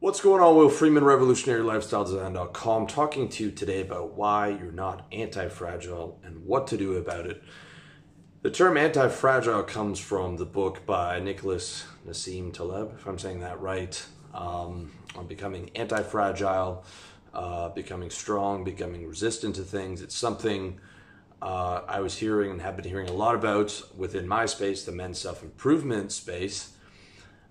What's going on, Will Freeman, RevolutionaryLifestyleDesign.com, talking to you today about why you're not anti fragile and what to do about it. The term anti fragile comes from the book by Nicholas Nassim Taleb, if I'm saying that right, um, on becoming anti fragile, uh, becoming strong, becoming resistant to things. It's something uh, I was hearing and have been hearing a lot about within my space, the men's self improvement space.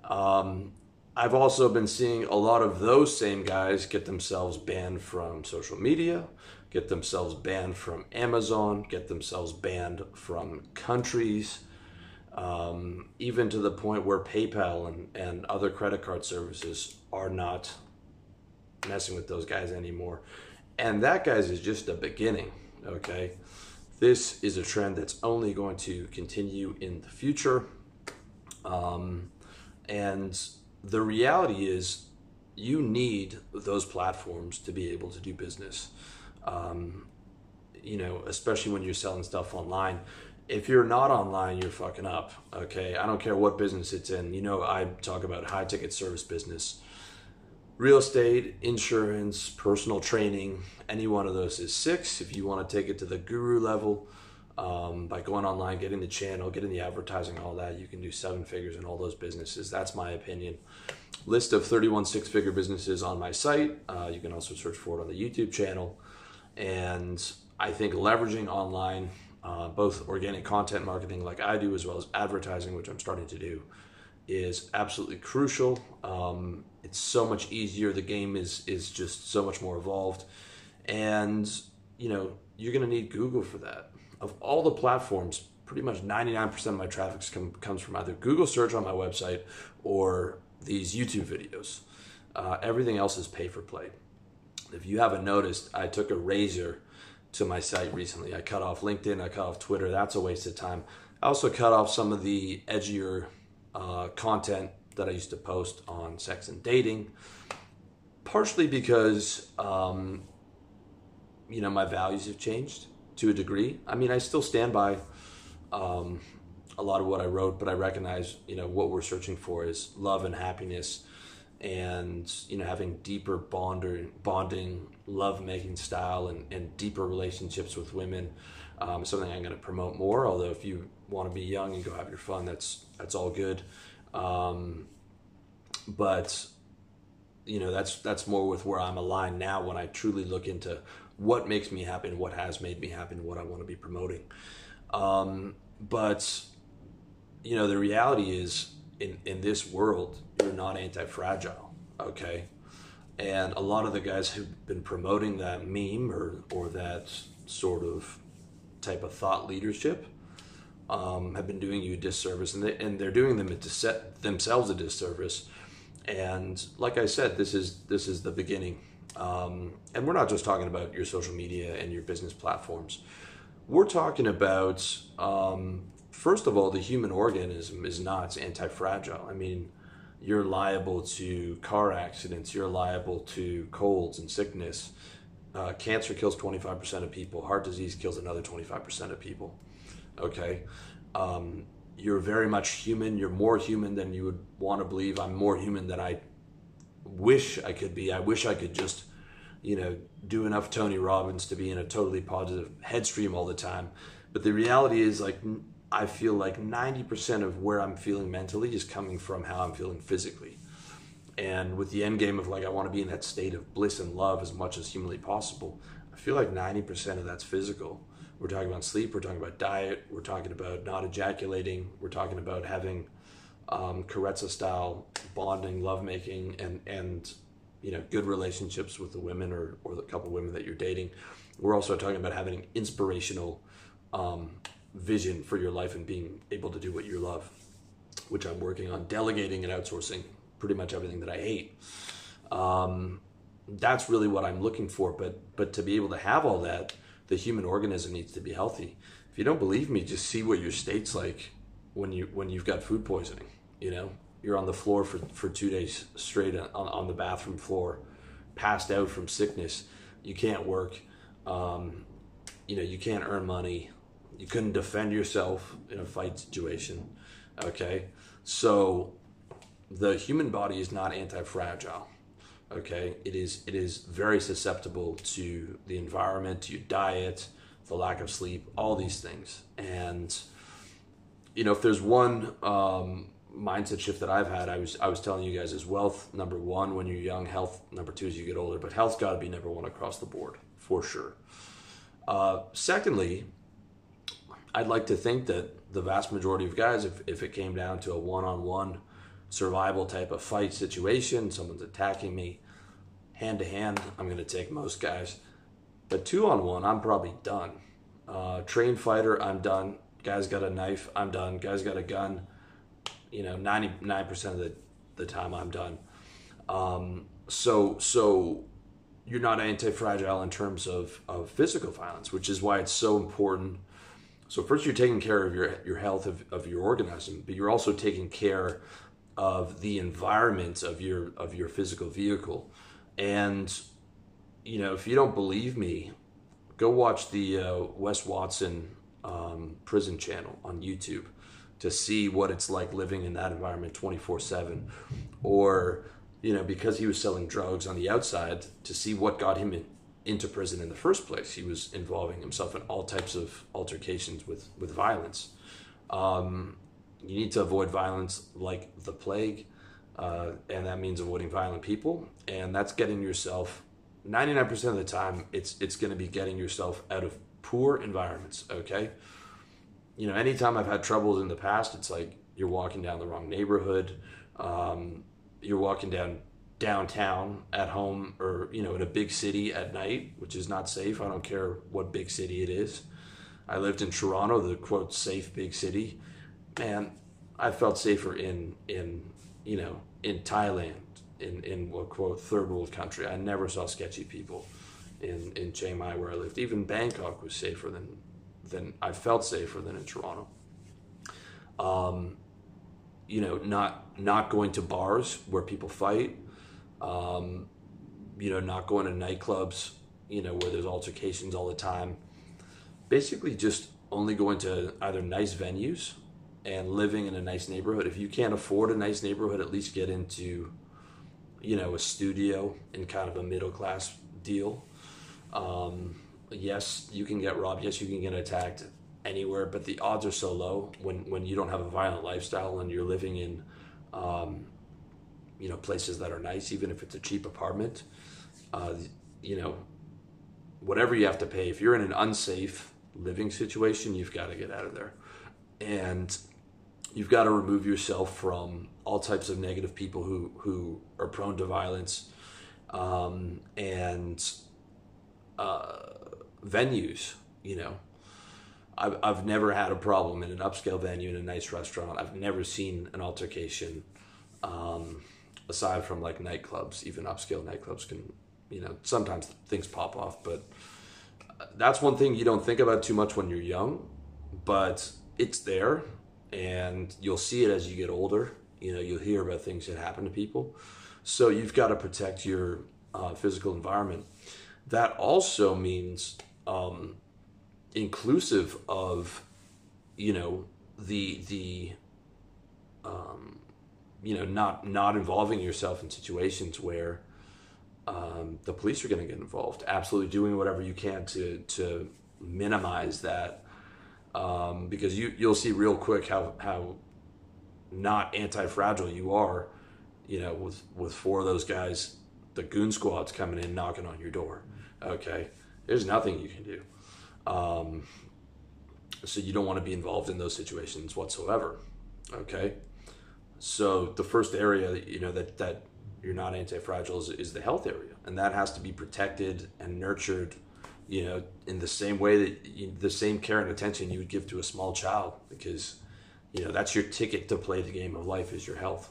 Um, I've also been seeing a lot of those same guys get themselves banned from social media, get themselves banned from Amazon, get themselves banned from countries, um, even to the point where PayPal and, and other credit card services are not messing with those guys anymore. And that, guys, is just a beginning, okay? This is a trend that's only going to continue in the future. Um, and the reality is you need those platforms to be able to do business. Um, you know, especially when you're selling stuff online. If you're not online, you're fucking up. Okay. I don't care what business it's in. You know, I talk about high ticket service business, real estate, insurance, personal training. Any one of those is six. If you want to take it to the guru level, um, by going online, getting the channel, getting the advertising, all that, you can do seven figures in all those businesses. That's my opinion. List of 31 six figure businesses on my site. Uh, you can also search for it on the YouTube channel. And I think leveraging online, uh, both organic content marketing, like I do, as well as advertising, which I'm starting to do, is absolutely crucial. Um, it's so much easier. The game is is just so much more evolved, and you know you're going to need Google for that of all the platforms, pretty much 99% of my traffic come, comes from either Google search on my website or these YouTube videos. Uh, everything else is pay for play. If you haven't noticed, I took a razor to my site recently. I cut off LinkedIn, I cut off Twitter. That's a waste of time. I also cut off some of the edgier uh, content that I used to post on sex and dating, partially because um, you know my values have changed to a degree. I mean, I still stand by um, a lot of what I wrote, but I recognize, you know, what we're searching for is love and happiness, and you know, having deeper bonder, bonding, love making style, and, and deeper relationships with women. Um, something I'm going to promote more. Although, if you want to be young and go have your fun, that's that's all good. Um, but you know, that's that's more with where I'm aligned now. When I truly look into what makes me happy and what has made me happy and what I want to be promoting. Um, but you know, the reality is in in this world, you're not anti-fragile, okay? And a lot of the guys who've been promoting that meme or or that sort of type of thought leadership um, have been doing you a disservice, and they and they're doing them to set themselves a disservice. And like I said, this is this is the beginning um, and we're not just talking about your social media and your business platforms. We're talking about, um, first of all, the human organism is not anti fragile. I mean, you're liable to car accidents, you're liable to colds and sickness. Uh, cancer kills 25% of people, heart disease kills another 25% of people. Okay? Um, you're very much human. You're more human than you would want to believe. I'm more human than I wish I could be. I wish I could just, you know, do enough Tony Robbins to be in a totally positive headstream all the time. But the reality is, like, I feel like 90% of where I'm feeling mentally is coming from how I'm feeling physically. And with the end game of like, I want to be in that state of bliss and love as much as humanly possible, I feel like 90% of that's physical. We're talking about sleep, we're talking about diet, we're talking about not ejaculating, we're talking about having um, Carezza style bonding, lovemaking, and and you know good relationships with the women or or the couple women that you're dating. We're also talking about having inspirational um, vision for your life and being able to do what you love, which I'm working on delegating and outsourcing pretty much everything that I hate. Um, that's really what I'm looking for. But but to be able to have all that, the human organism needs to be healthy. If you don't believe me, just see what your state's like when you when you've got food poisoning you know, you're on the floor for, for two days straight on, on the bathroom floor, passed out from sickness. You can't work. Um, you know, you can't earn money. You couldn't defend yourself in a fight situation. Okay. So the human body is not anti fragile. Okay, it is it is very susceptible to the environment, to your diet, the lack of sleep, all these things. And you know, if there's one um, mindset shift that I've had, I was I was telling you guys is wealth number one when you're young, health number two as you get older, but health's got to be number one across the board for sure. Uh, secondly, I'd like to think that the vast majority of guys, if, if it came down to a one on one survival type of fight situation, someone's attacking me hand to hand, I'm going to take most guys. But two on one, I'm probably done. Uh, trained fighter, I'm done. Guy's got a knife, I'm done. Guy's got a gun, you know, 99% of the, the time I'm done. Um, so, so you're not anti-fragile in terms of, of physical violence, which is why it's so important. So first you're taking care of your, your health of, of your organism, but you're also taking care of the environment of your of your physical vehicle. And you know, if you don't believe me, go watch the uh, Wes Watson um, prison channel on YouTube to see what it's like living in that environment 24 7 or you know because he was selling drugs on the outside to see what got him in, into prison in the first place he was involving himself in all types of altercations with with violence um, you need to avoid violence like the plague, uh, and that means avoiding violent people, and that's getting yourself. 99% of the time, it's it's going to be getting yourself out of poor environments. Okay, you know, anytime I've had troubles in the past, it's like you're walking down the wrong neighborhood, um, you're walking down downtown at home or you know in a big city at night which is not safe i don't care what big city it is i lived in toronto the quote safe big city man, I felt safer in in you know in Thailand, in in what quote third world country. I never saw sketchy people in in Chiang Mai where I lived. Even Bangkok was safer than than I felt safer than in Toronto. Um, you know, not not going to bars where people fight. Um, you know, not going to nightclubs. You know, where there's altercations all the time. Basically, just only going to either nice venues and living in a nice neighborhood. If you can't afford a nice neighborhood, at least get into, you know, a studio and kind of a middle class deal. Um, yes, you can get robbed. Yes, you can get attacked anywhere, but the odds are so low when when you don't have a violent lifestyle and you're living in, um, you know, places that are nice, even if it's a cheap apartment. Uh, you know, whatever you have to pay. If you're in an unsafe living situation, you've got to get out of there. And you've got to remove yourself from all types of negative people who who are prone to violence um, and uh, venues. You know, I've I've never had a problem in an upscale venue in a nice restaurant. I've never seen an altercation. Um, aside from like nightclubs, even upscale nightclubs can, you know, sometimes things pop off, but that's one thing you don't think about too much when you're young, but it's there and you'll see it as you get older. You know, you'll hear about things that happen to people. So you've got to protect your uh, physical environment. That also means um, inclusive of, you know, the the um, you know not not involving yourself in situations where um, the police are going to get involved. Absolutely doing whatever you can to to minimize that um, because you you'll see real quick how how not anti-fragile you are you know with with four of those guys the goon squads coming in knocking on your door okay there's nothing you can do um, so you don't want to be involved in those situations whatsoever okay so the first area you know that that you're not anti-fragile is, is the health area and that has to be protected and nurtured you know, in the same way that you, the same care and attention you would give to a small child, because, you know, that's your ticket to play the game of life is your health.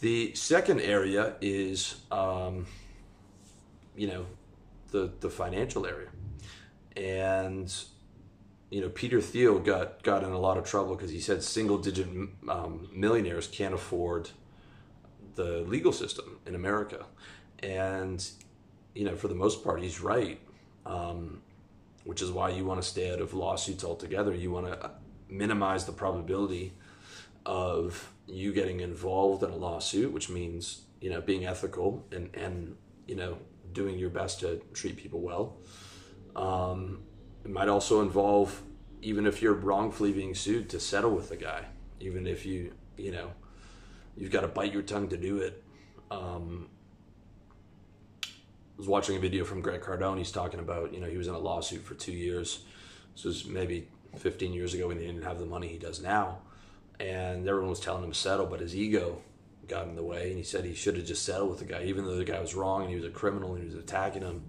The second area is, um, you know, the the financial area, and you know, Peter Thiel got got in a lot of trouble because he said single digit um, millionaires can't afford the legal system in America, and you know, for the most part, he's right um, which is why you want to stay out of lawsuits altogether. You want to minimize the probability of you getting involved in a lawsuit, which means you know, being ethical and and you know, doing your best to treat people well. Um, it might also involve, even if you're wrongfully being sued, to settle with the guy, even if you you know, you've got to bite your tongue to do it. Um, I was watching a video from Greg Cardone. He's talking about, you know, he was in a lawsuit for two years. This was maybe 15 years ago when he didn't have the money he does now. And everyone was telling him to settle, but his ego got in the way. And he said he should have just settled with the guy, even though the guy was wrong and he was a criminal and he was attacking him.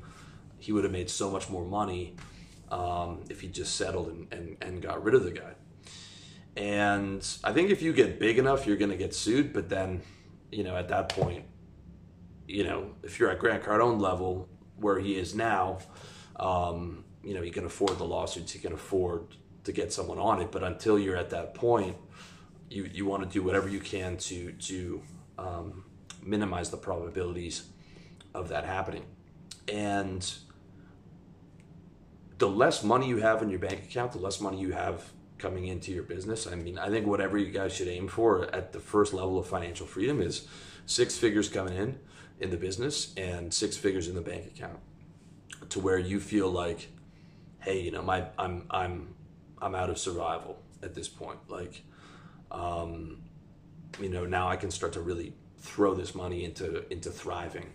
He would have made so much more money um, if he just settled and, and, and got rid of the guy. And I think if you get big enough, you're going to get sued. But then, you know, at that point, you know, if you're at Grant Cardone level where he is now, um, you know, he can afford the lawsuits, he can afford to get someone on it. But until you're at that point, you, you want to do whatever you can to to um, minimize the probabilities of that happening. And the less money you have in your bank account, the less money you have coming into your business. I mean, I think whatever you guys should aim for at the first level of financial freedom is six figures coming in in the business and six figures in the bank account to where you feel like hey you know my i'm i'm i'm out of survival at this point like um you know now i can start to really throw this money into into thriving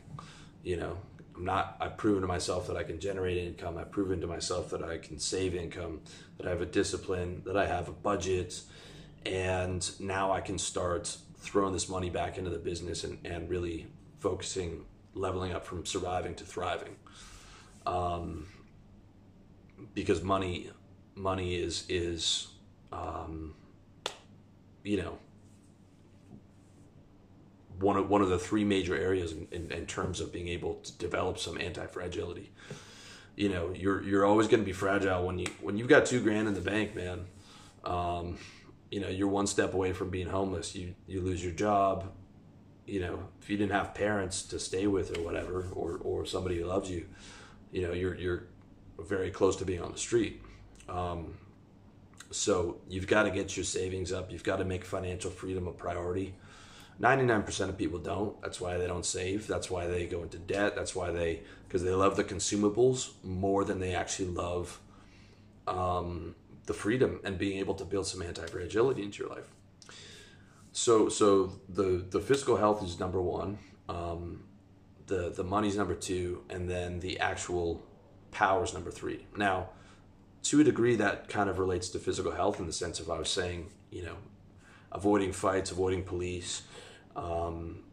you know i'm not i've proven to myself that i can generate income i've proven to myself that i can save income that i have a discipline that i have a budget and now i can start throwing this money back into the business and, and really focusing, leveling up from surviving to thriving. Um, because money, money is is, um, you know, one of one of the three major areas in, in, in terms of being able to develop some anti fragility. You know, you're you're always going to be fragile when you when you've got two grand in the bank, man. Um, you know, you're one step away from being homeless. You you lose your job, you know, if you didn't have parents to stay with or whatever, or, or somebody who loves you, you know, you're, you're very close to being on the street. Um, so you've got to get your savings up. You've got to make financial freedom a priority. 99% of people don't. That's why they don't save. That's why they go into debt. That's why they, because they love the consumables more than they actually love um, the freedom and being able to build some anti fragility into your life. So so the the physical health is number one. Um, the the money's number two, and then the actual power is number three. Now, to a degree, that kind of relates to physical health in the sense of I was saying, you know, avoiding fights, avoiding police. Um,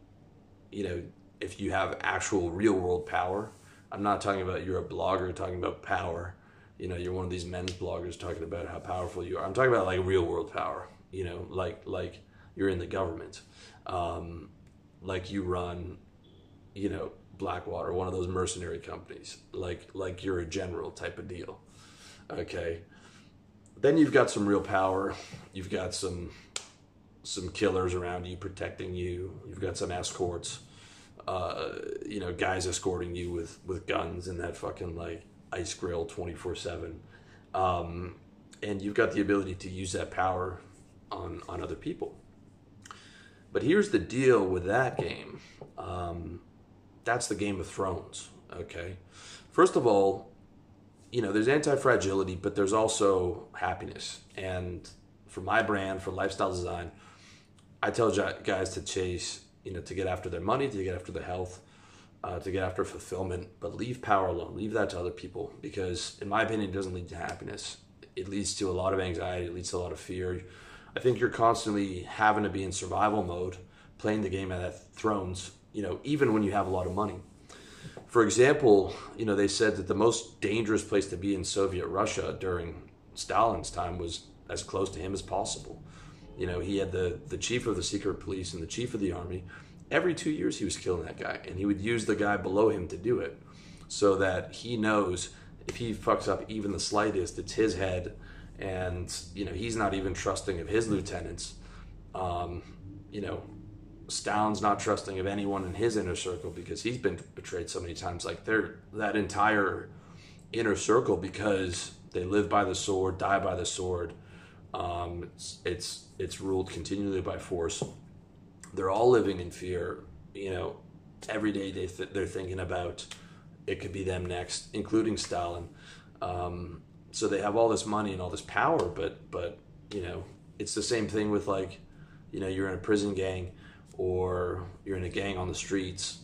you know, if you have actual real world power, I'm not talking about you're a blogger talking about power. You know, you're one of these men's bloggers talking about how powerful you are. I'm talking about like real world power. You know, like like you're in the government. Um, like you run, you know, Blackwater, one of those mercenary companies. Like like you're a general type of deal. Okay. Then you've got some real power. You've got some some killers around you protecting you. You've got some escorts. Uh, you know, guys escorting you with with guns and that fucking like ice grill twenty four seven. Um, and you've got the ability to use that power on on other people. But here's the deal with that game. Um, that's the Game of Thrones. Okay. First of all, you know, there's anti fragility, but there's also happiness. And for my brand, for lifestyle design, I tell guys to chase, you know, to get after their money, to get after their health, uh, to get after fulfillment, but leave power alone. Leave that to other people because, in my opinion, it doesn't lead to happiness. It leads to a lot of anxiety, it leads to a lot of fear I think you're constantly having to be in survival mode, playing the game at that Thrones, you know, even when you have a lot of money. For example, you know, they said that the most dangerous place to be in Soviet Russia during Stalin's time was as close to him as possible. You know, he had the, the chief of the secret police and the chief of the army. Every two years, he was killing that guy, and he would use the guy below him to do it so that he knows if he fucks up even the slightest, it's his head and you know he's not even trusting of his lieutenants. Um, you know, Stalin's not trusting of anyone in his inner circle because he's been betrayed so many times. Like they're that entire inner circle because they live by the sword, die by the sword. Um, it's, it's it's ruled continually by force. They're all living in fear. you know, every day they th- they're thinking about it could be them next, including Stalin. Um, so they have all this money and all this power, but but you know, it's the same thing with like, you know, you're in a prison gang or you're in a gang on the streets.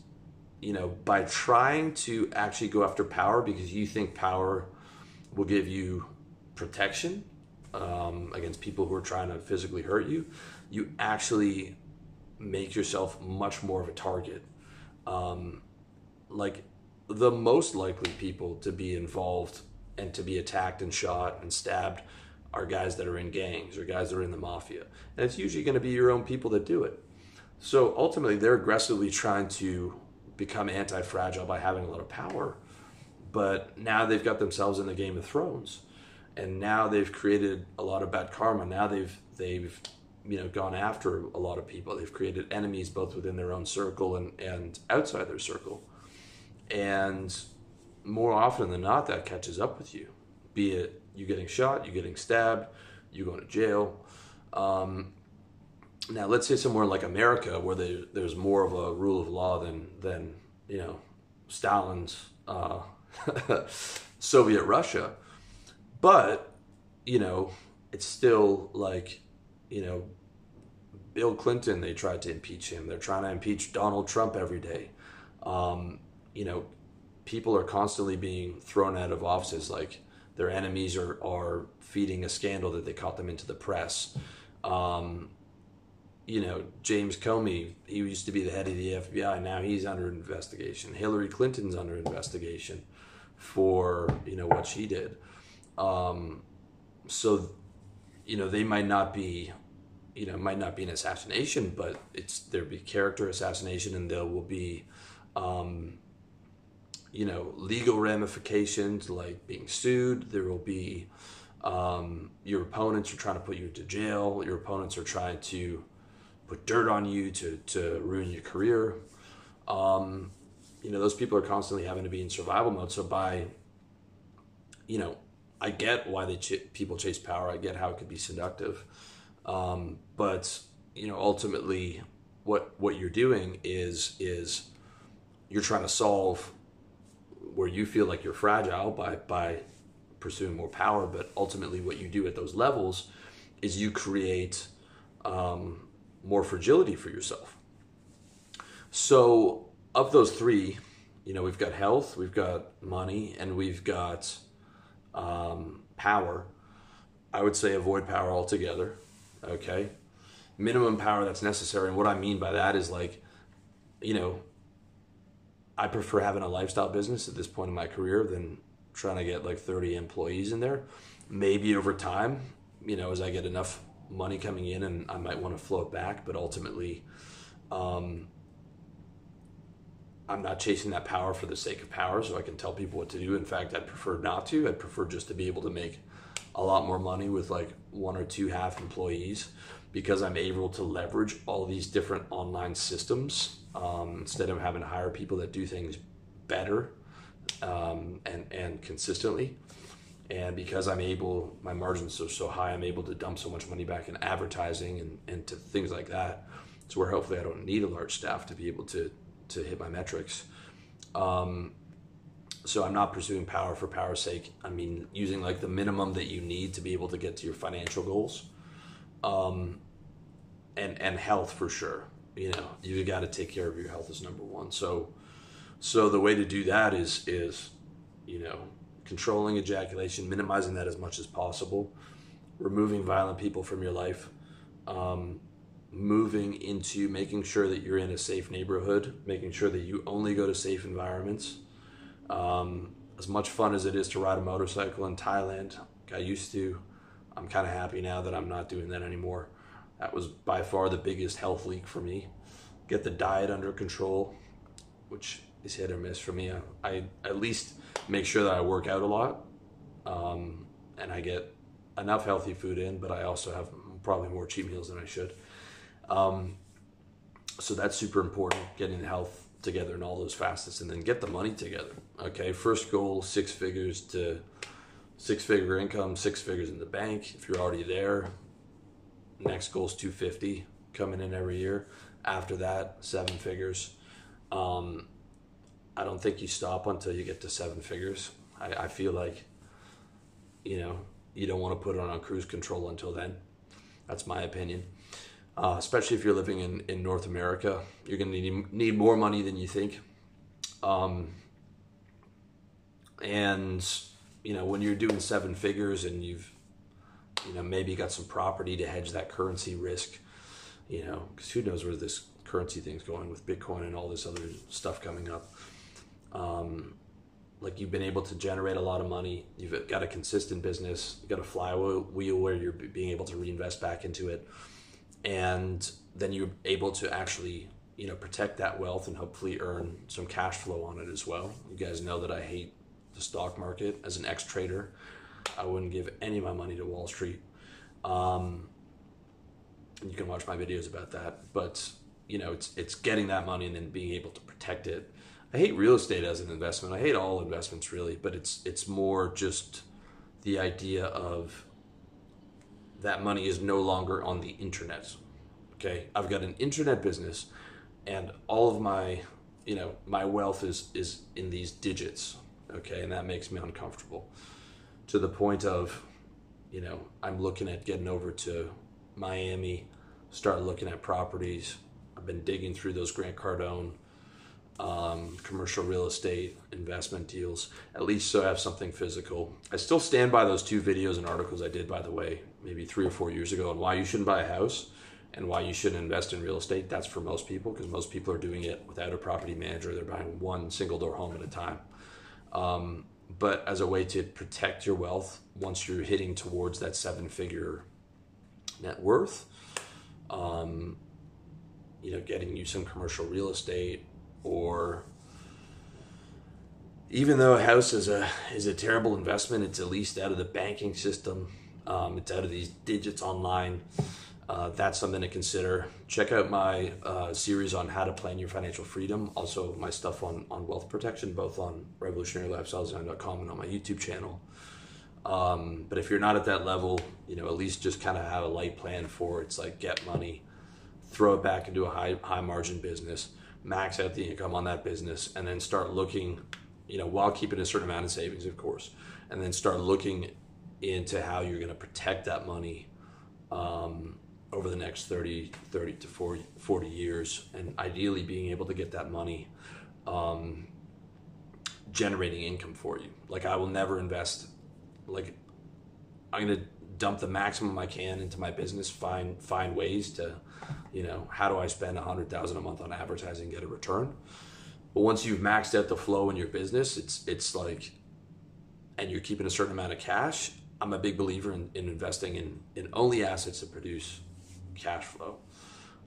You know, by trying to actually go after power because you think power will give you protection um, against people who are trying to physically hurt you, you actually make yourself much more of a target. Um, like the most likely people to be involved and to be attacked and shot and stabbed are guys that are in gangs or guys that are in the mafia. And it's usually going to be your own people that do it. So ultimately, they're aggressively trying to become anti fragile by having a lot of power. But now they've got themselves in the Game of Thrones. And now they've created a lot of bad karma. Now they've, they've, you know, gone after a lot of people. They've created enemies both within their own circle and, and outside their circle. And more often than not, that catches up with you. Be it you getting shot, you getting stabbed, you going to jail. Um, now, let's say somewhere like America, where there, there's more of a rule of law than than you know Stalin's uh, Soviet Russia, but you know it's still like you know Bill Clinton. They tried to impeach him. They're trying to impeach Donald Trump every day. Um, you know, people are constantly being thrown out of offices. Like their enemies are are feeding a scandal that they caught them into the press. Um, you know, James Comey, he used to be the head of the FBI. Now he's under investigation. Hillary Clinton's under investigation for, you know, what she did. Um, so, you know, they might not be, you know, might not be an assassination, but it's, there'll be character assassination and there will be, um, you know, legal ramifications like being sued. There will be, um, your opponents are trying to put you into jail. Your opponents are trying to, put dirt on you to, to ruin your career. Um, you know, those people are constantly having to be in survival mode. So by, you know, I get why they ch- people chase power. I get how it could be seductive, um, but you know, ultimately, what what you're doing is is you're trying to solve where you feel like you're fragile by by pursuing more power. But ultimately, what you do at those levels is you create um, more fragility for yourself. So, of those three, you know, we've got health, we've got money, and we've got um, power. I would say avoid power altogether. Okay. Minimum power that's necessary. And what I mean by that is like, you know, I prefer having a lifestyle business at this point in my career than trying to get like 30 employees in there. Maybe over time, you know, as I get enough money coming in and I might want to float back, but ultimately, um, I'm not chasing that power for the sake of power, so I can tell people what to do. In fact, I'd prefer not to. I'd prefer just to be able to make a lot more money with like one or two half employees because I'm able to leverage all these different online systems um, instead of having to hire people that do things better um, and, and consistently and because I'm able, my margins are so high, I'm able to dump so much money back in advertising and, and to things like that. So where hopefully I don't need a large staff to be able to to hit my metrics. Um, so I'm not pursuing power for power's sake. I mean, using like the minimum that you need to be able to get to your financial goals, um, and and health for sure. You know, you got to take care of your health is number one. So, so the way to do that is is, you know, controlling ejaculation, minimizing that as much as possible, removing violent people from your life, um, moving into making sure that you're in a safe neighborhood, making sure that you only go to safe environments. Um, as much fun as it is to ride a motorcycle in Thailand, I used to. I'm kind of happy now that I'm not doing that anymore. That was by far the biggest health leak for me. Get the diet under control, which is hit or miss for me. I, I at least make sure that I work out a lot um, and I get enough healthy food in, but I also have probably more cheat meals than I should. Um, so that's super important, getting the health together and all those facets and then get the money together. Okay, first goal six figures to six figure income, six figures in the bank. If you're already there, next goal is 250 coming in every year. After that, seven figures. Um, I don't think you stop until you get to seven figures. I, I feel like, you know, you don't want to put it on cruise control until then. That's my opinion. Uh, especially if you're living in, in North America, you're going to need, need more money than you think. Um, and, you know, when you're doing seven figures and you've, you know, maybe got some property to hedge that currency risk, you know, because who knows where this currency thing's going with Bitcoin and all this other stuff coming up. Um, like you've been able to generate a lot of money. You've got a consistent business. You've got a flywheel where you're being able to reinvest back into it, and then you're able to actually you know protect that wealth and hopefully earn some cash flow on it as well. You guys know that I hate the stock market as an ex trader. I wouldn't give any of my money to Wall Street. Um, you can watch my videos about that. But you know, it's it's getting that money and then being able to protect it I hate real estate as an investment. I hate all investments really, but it's it's more just the idea of that money is no longer on the internet. Okay, I've got an internet business, and all of my you know my wealth is is in these digits. Okay, and that makes me uncomfortable to the point of you know I'm looking at getting over to Miami, start looking at properties. I've been digging through those Grant Cardone um, commercial real estate investment deals, at least so I have something physical. I still stand by those two videos and articles I did, by the way, maybe three or four years ago, on why you shouldn't buy a house and why you shouldn't invest in real estate. That's for most people because most people are doing it without a property manager. They're buying one single door home at a time. Um, but as a way to protect your wealth once you're hitting towards that seven figure net worth, um, you know, getting you some commercial real estate or even though a house is a is a terrible investment, it's at least out of the banking system. Um, it's out of these digits online. Uh, that's something to consider. Check out my uh, series on how to plan your financial freedom. Also, my stuff on, on wealth protection, both on revolutionarylifestyledesign.com and on my YouTube channel. Um, but if you're not at that level, you know, at least just kind of have a light plan for it's like get money, throw it back into a high high margin business max out the income on that business and then start looking, you know, while keeping a certain amount of savings, of course, and then start looking into how you're going to protect that money um, over the next 30, 30 to 40, 40, years, and ideally being able to get that money um, generating income for you. Like I will never invest, like I'm going to dump the maximum I can into my business, find find ways to you know, how do I spend a hundred thousand a month on advertising and get a return? But once you've maxed out the flow in your business, it's it's like, and you're keeping a certain amount of cash. I'm a big believer in, in investing in in only assets that produce cash flow.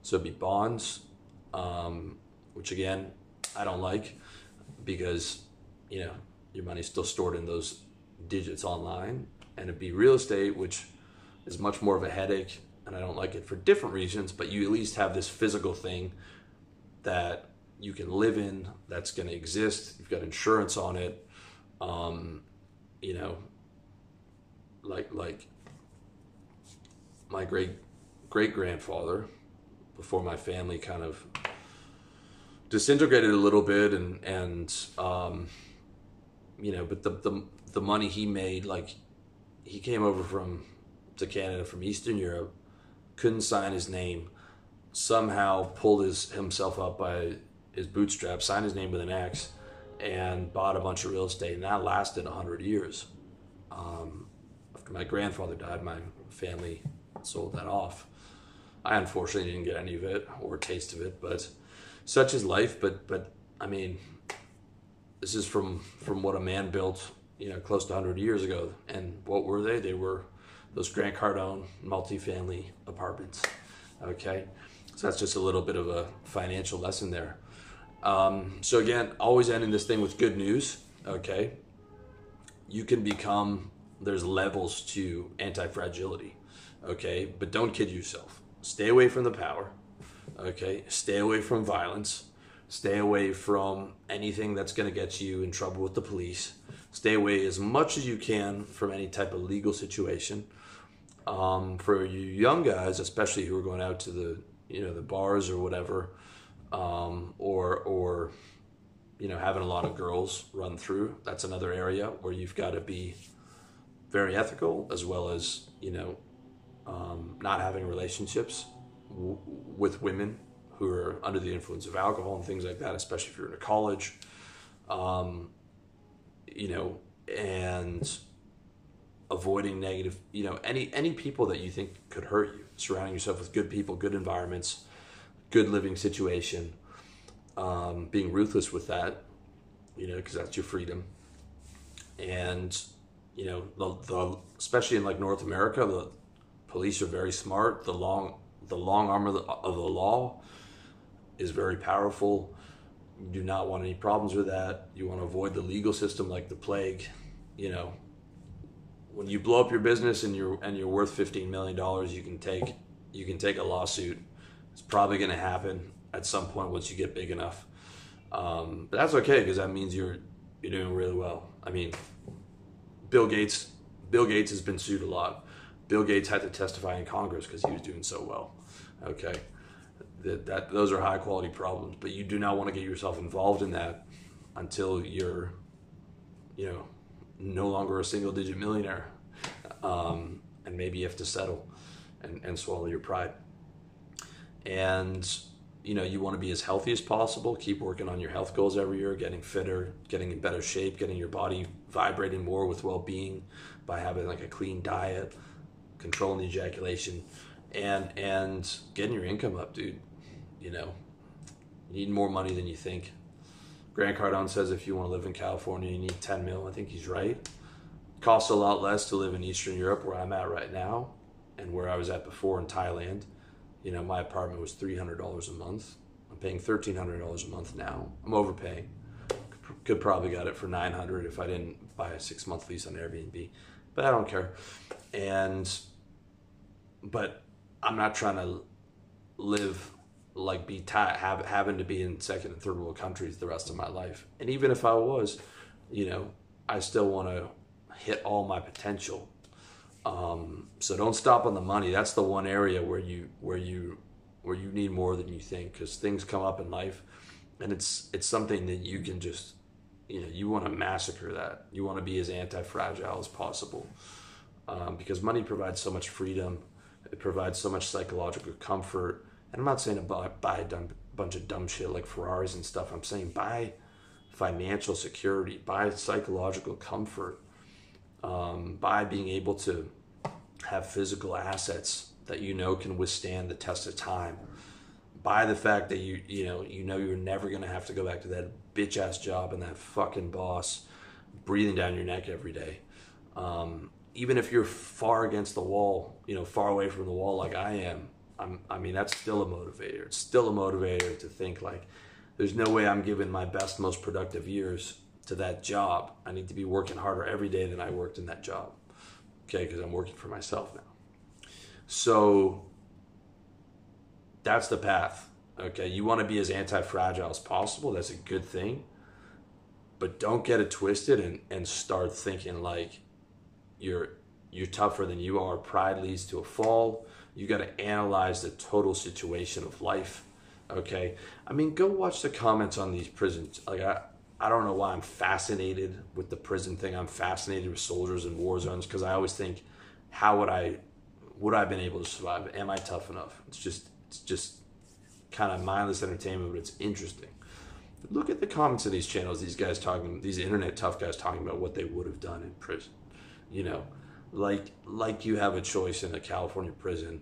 So it'd be bonds, um, which again I don't like because you know your money's still stored in those digits online, and it'd be real estate, which is much more of a headache and I don't like it for different reasons, but you at least have this physical thing that you can live in that's going to exist. You've got insurance on it. Um, you know, like like my great great grandfather before my family kind of disintegrated a little bit and and um, you know, but the, the the money he made like he came over from to Canada from Eastern Europe couldn't sign his name, somehow pulled his himself up by his bootstraps, signed his name with an X, and bought a bunch of real estate, and that lasted hundred years. Um, after my grandfather died, my family sold that off. I unfortunately didn't get any of it or taste of it, but such is life. But but I mean, this is from from what a man built, you know, close to hundred years ago. And what were they? They were those Grant Cardone multifamily apartments. Okay, so that's just a little bit of a financial lesson there. Um, so again, always ending this thing with good news. Okay, you can become. There's levels to anti-fragility. Okay, but don't kid yourself. Stay away from the power. Okay, stay away from violence. Stay away from anything that's going to get you in trouble with the police. Stay away as much as you can from any type of legal situation um, for you young guys, especially who are going out to the you know the bars or whatever, um, or or you know having a lot of girls run through. That's another area where you've got to be very ethical as well as you know um, not having relationships w- with women who are under the influence of alcohol and things like that, especially if you're in a college. Um, you know, and avoiding negative, you know, any any people that you think could hurt you. Surrounding yourself with good people, good environments, good living situation. Um, being ruthless with that, you know, because that's your freedom. And you know, the, the especially in like North America, the police are very smart. The long the long arm of the, of the law is very powerful. You do not want any problems with that. You want to avoid the legal system like the plague. You know, when you blow up your business and you're and you're worth fifteen million dollars, you can take you can take a lawsuit. It's probably going to happen at some point once you get big enough. Um, but that's okay because that means you're you're doing really well. I mean, Bill Gates Bill Gates has been sued a lot. Bill Gates had to testify in Congress because he was doing so well. Okay, that, that those are high quality problems, but you do not want to get yourself involved in that until you're, you know, no longer a single digit millionaire, um, and maybe you have to settle and, and swallow your pride. And you know you want to be as healthy as possible keep working on your health goals every year getting fitter getting in better shape getting your body vibrating more with well-being by having like a clean diet controlling ejaculation and and getting your income up dude you know you need more money than you think. Grant cardone says if you want to live in california you need 10 mil. I think he's right. Costs a lot less to live in eastern europe where i'm at right now and where i was at before in thailand. You know my apartment was $300 a month. I'm paying $1300 a month now. I'm overpaying. Could probably got it for 900 if i didn't buy a six month lease on airbnb but i don't care. And but i'm not trying to live like be tied have, having to be in second and third world countries the rest of my life and even if i was you know i still want to hit all my potential um, so don't stop on the money. That's the one area where you where you where you need more than you think because things come up in life, and it's it's something that you can just you know you want to massacre that. You want to be as anti fragile as possible um, because money provides so much freedom. It provides so much psychological comfort. And I'm not saying to buy, buy a dumb, bunch of dumb shit like Ferraris and stuff. I'm saying buy financial security, buy psychological comfort um, by being able to have physical assets that you know can withstand the test of time by the fact that you you know you know you're never going to have to go back to that bitch ass job and that fucking boss breathing down your neck every day um, even if you're far against the wall you know far away from the wall like i am I'm, i mean that's still a motivator it's still a motivator to think like there's no way i'm giving my best most productive years to that job. I need to be working harder every day than I worked in that job. Okay, because I'm working for myself now. So that's the path. Okay, you want to be as anti fragile as possible. That's a good thing. But don't get it twisted and, and start thinking like you're you're tougher than you are. Pride leads to a fall. You got to analyze the total situation of life. Okay, I mean, go watch the comments on these prisons. Like I, I don't know why I'm fascinated with the prison thing. I'm fascinated with soldiers and war zones because I always think, how would I, would I have been able to survive? Am I tough enough? It's just, it's just kind of mindless entertainment, but it's interesting. Look at the comments of these channels. These guys talking, these internet tough guys talking about what they would have done in prison. You know, like like you have a choice in a California prison.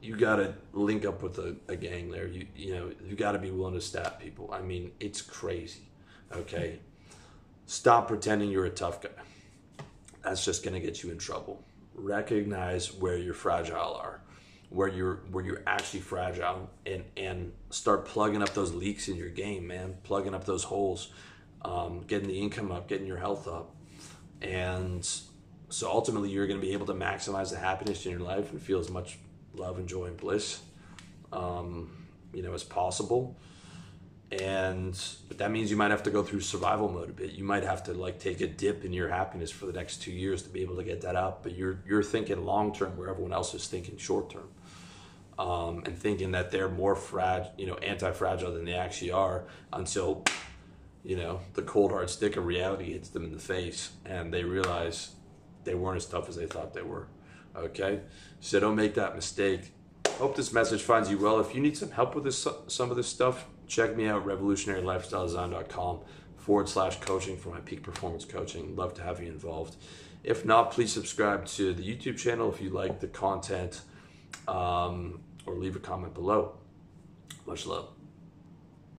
You got to link up with a, a gang there. You you know you got to be willing to stab people. I mean, it's crazy Okay? Stop pretending you're a tough guy. That's just to get you in trouble. Recognize where you're fragile are, where you're where you're actually fragile, and and start plugging up those leaks in your game, man. Plugging up those holes, um, getting the income up, getting your health up, and so ultimately you're going to be able to maximize the happiness in your life and feel as much love and joy and bliss, um, you know, as possible. And but that means you might have to go through survival mode a bit. You might have to like take a dip in your happiness for the next two years to be able to get that up but you're you're thinking long term where everyone else is thinking short term um, and thinking that they're more fragile, you know, anti-fragile than they actually are until, you know, the cold hard stick of reality hits them in the face and they realize they weren't as tough as they thought they were. Okay, so don't make that mistake. Hope this message finds you well. If you need some help with this, some of this stuff, check me out revolutionarylifestyledesign.com forward slash coaching for my peak performance coaching. Love to have you involved. If not, please subscribe to the YouTube channel if you like the content um, or leave a comment below. Much love.